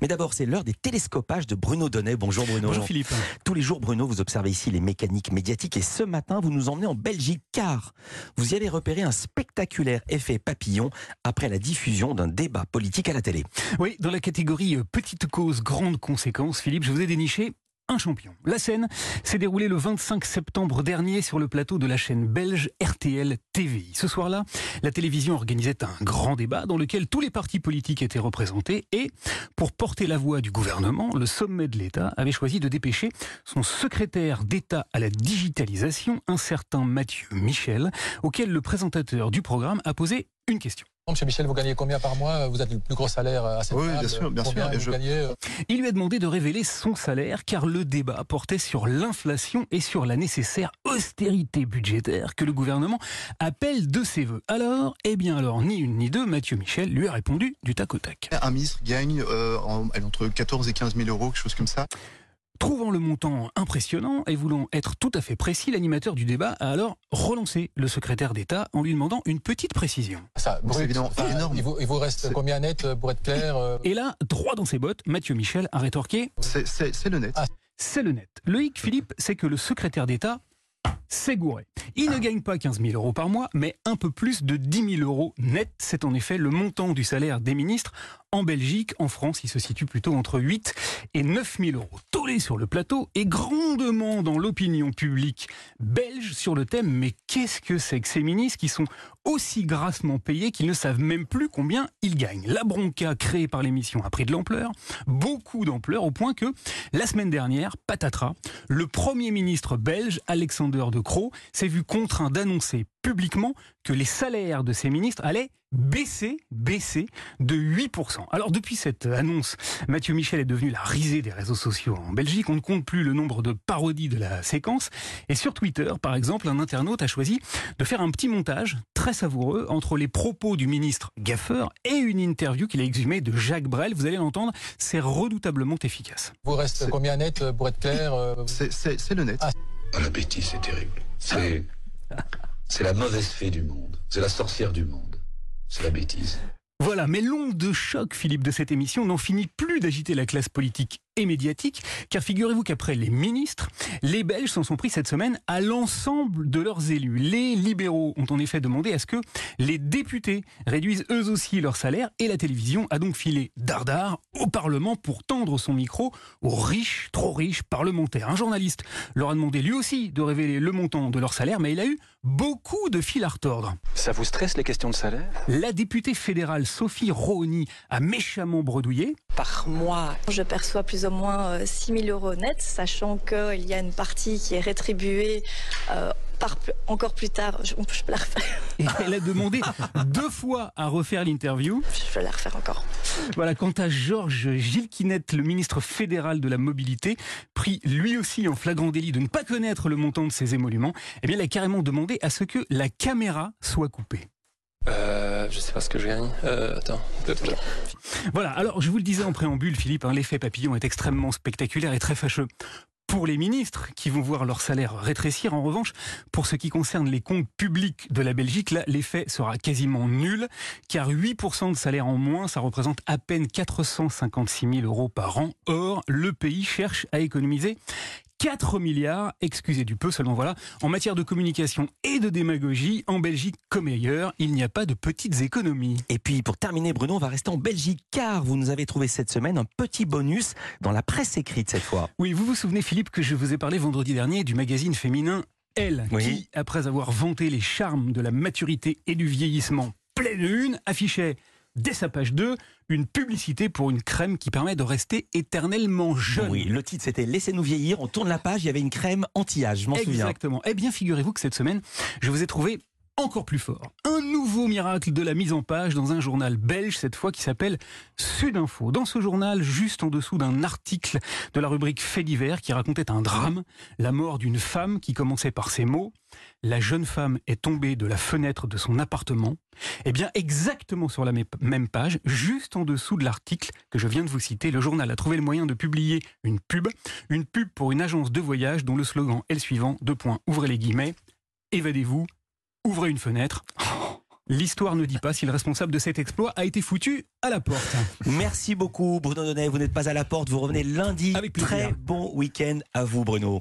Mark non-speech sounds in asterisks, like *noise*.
Mais d'abord, c'est l'heure des télescopages de Bruno Donnet. Bonjour Bruno. Bonjour Philippe. Tous les jours, Bruno, vous observez ici les mécaniques médiatiques et ce matin, vous nous emmenez en Belgique car vous y avez repéré un spectaculaire effet papillon après la diffusion d'un débat politique à la télé. Oui, dans la catégorie euh, petite cause, grande conséquence, Philippe, je vous ai déniché un champion. La scène s'est déroulée le 25 septembre dernier sur le plateau de la chaîne belge RTL TVI. Ce soir-là, la télévision organisait un grand débat dans lequel tous les partis politiques étaient représentés et, pour porter la voix du gouvernement, le sommet de l'État avait choisi de dépêcher son secrétaire d'État à la digitalisation, un certain Mathieu Michel, auquel le présentateur du programme a posé une question. Monsieur Michel, vous gagnez combien par mois? Vous êtes le plus gros salaire à cette Oui, bien sûr, bien sûr. Et je... gagnez Il lui a demandé de révéler son salaire car le débat portait sur l'inflation et sur la nécessaire austérité budgétaire que le gouvernement appelle de ses voeux. Alors, eh bien alors, ni une ni deux, Mathieu Michel lui a répondu du tac au tac. Un ministre gagne euh, en, entre 14 et 15 000 euros, quelque chose comme ça? Trouvant le montant impressionnant et voulant être tout à fait précis, l'animateur du débat a alors relancé le secrétaire d'État en lui demandant une petite précision. Ça, enfin, énorme. Il vous, il vous reste combien net euh, pour être clair euh, Et là, droit dans ses bottes, Mathieu Michel a rétorqué C'est- le net. Ah. c'est le net. Le hic, Philippe, c'est que le secrétaire d'État s'est gouré. Il ne gagne pas 15 000 euros par mois, mais un peu plus de 10 000 euros net. C'est en effet le montant du salaire des ministres. En Belgique, en France, il se situe plutôt entre 8 et 9 000 euros. Tollé sur le plateau et grandement dans l'opinion publique belge sur le thème mais qu'est-ce que c'est que ces ministres qui sont aussi grassement payés qu'ils ne savent même plus combien ils gagnent. La bronca créée par l'émission a pris de l'ampleur, beaucoup d'ampleur, au point que la semaine dernière, patatras, le Premier ministre belge, Alexander De Croo, s'est vu contraint d'annoncer publiquement que les salaires de ses ministres allaient baisser, baisser de 8%. Alors depuis cette annonce, Mathieu Michel est devenu la risée des réseaux sociaux en Belgique. On ne compte plus le nombre de parodies de la séquence. Et sur Twitter, par exemple, un internaute a choisi de faire un petit montage très savoureux entre les propos du ministre Gaffeur et une interview qu'il a exhumée de Jacques Brel. Vous allez l'entendre, c'est redoutablement efficace. Vous reste C'est- combien net euh, pour être clair euh, c'est le net. Ah. Ah, la bêtise, c'est terrible. C'est. *laughs* C'est la mauvaise fée du monde. C'est la sorcière du monde. C'est la bêtise. Voilà, mais l'onde de choc, Philippe, de cette émission n'en finit plus d'agiter la classe politique et médiatique, car figurez-vous qu'après les ministres, les Belges s'en sont pris cette semaine à l'ensemble de leurs élus. Les libéraux ont en effet demandé à ce que les députés réduisent eux aussi leur salaire, et la télévision a donc filé dardard au Parlement pour tendre son micro aux riches, trop riches parlementaires. Un journaliste leur a demandé lui aussi de révéler le montant de leur salaire, mais il a eu beaucoup de fil à retordre. Ça vous stresse les questions de salaire? La députée fédérale Sophie Rohny a méchamment bredouillé. par mois. Je perçois plus moins euh, 6 000 euros net, sachant qu'il y a une partie qui est rétribuée euh, par, encore plus tard. Je, je peux la refaire. Et elle a demandé deux fois à refaire l'interview. Je peux la refaire encore. Voilà, quant à Georges Gilquinet, le ministre fédéral de la mobilité, pris lui aussi en flagrant délit de ne pas connaître le montant de ses émoluments, eh bien, il a carrément demandé à ce que la caméra soit coupée. Euh, je sais pas ce que je gagne. Euh. Voilà, alors je vous le disais en préambule, Philippe, hein, l'effet papillon est extrêmement spectaculaire et très fâcheux. Pour les ministres qui vont voir leur salaire rétrécir, en revanche, pour ce qui concerne les comptes publics de la Belgique, là, l'effet sera quasiment nul, car 8% de salaire en moins, ça représente à peine 456 000 euros par an. Or, le pays cherche à économiser 4 milliards, excusez du peu seulement voilà, en matière de communication et de démagogie, en Belgique comme ailleurs, il n'y a pas de petites économies. Et puis pour terminer, Bruno, on va rester en Belgique car vous nous avez trouvé cette semaine un petit bonus dans la presse écrite cette fois. Oui, vous vous souvenez, Philippe, que je vous ai parlé vendredi dernier du magazine féminin Elle, Oui. qui, après avoir vanté les charmes de la maturité et du vieillissement pleine une, affichait dès sa page 2 une publicité pour une crème qui permet de rester éternellement jeune. Oui, le titre c'était Laissez-nous vieillir. On tourne la page, il y avait une crème anti-âge, je m'en souviens. Exactement. Eh bien, figurez-vous que cette semaine, je vous ai trouvé encore plus fort. Un nouveau miracle de la mise en page dans un journal belge, cette fois qui s'appelle Sudinfo. Dans ce journal, juste en dessous d'un article de la rubrique Fait divers qui racontait un drame, la mort d'une femme qui commençait par ces mots La jeune femme est tombée de la fenêtre de son appartement. Eh bien, exactement sur la même page, juste en dessous de l'article que je viens de vous citer, le journal a trouvé le moyen de publier une pub, une pub pour une agence de voyage dont le slogan est le suivant, deux points, ouvrez les guillemets, évadez-vous, ouvrez une fenêtre. L'histoire ne dit pas si le responsable de cet exploit a été foutu à la porte. Merci beaucoup Bruno Donnet, vous n'êtes pas à la porte, vous revenez lundi. Avec plaisir. Très bon week-end à vous Bruno.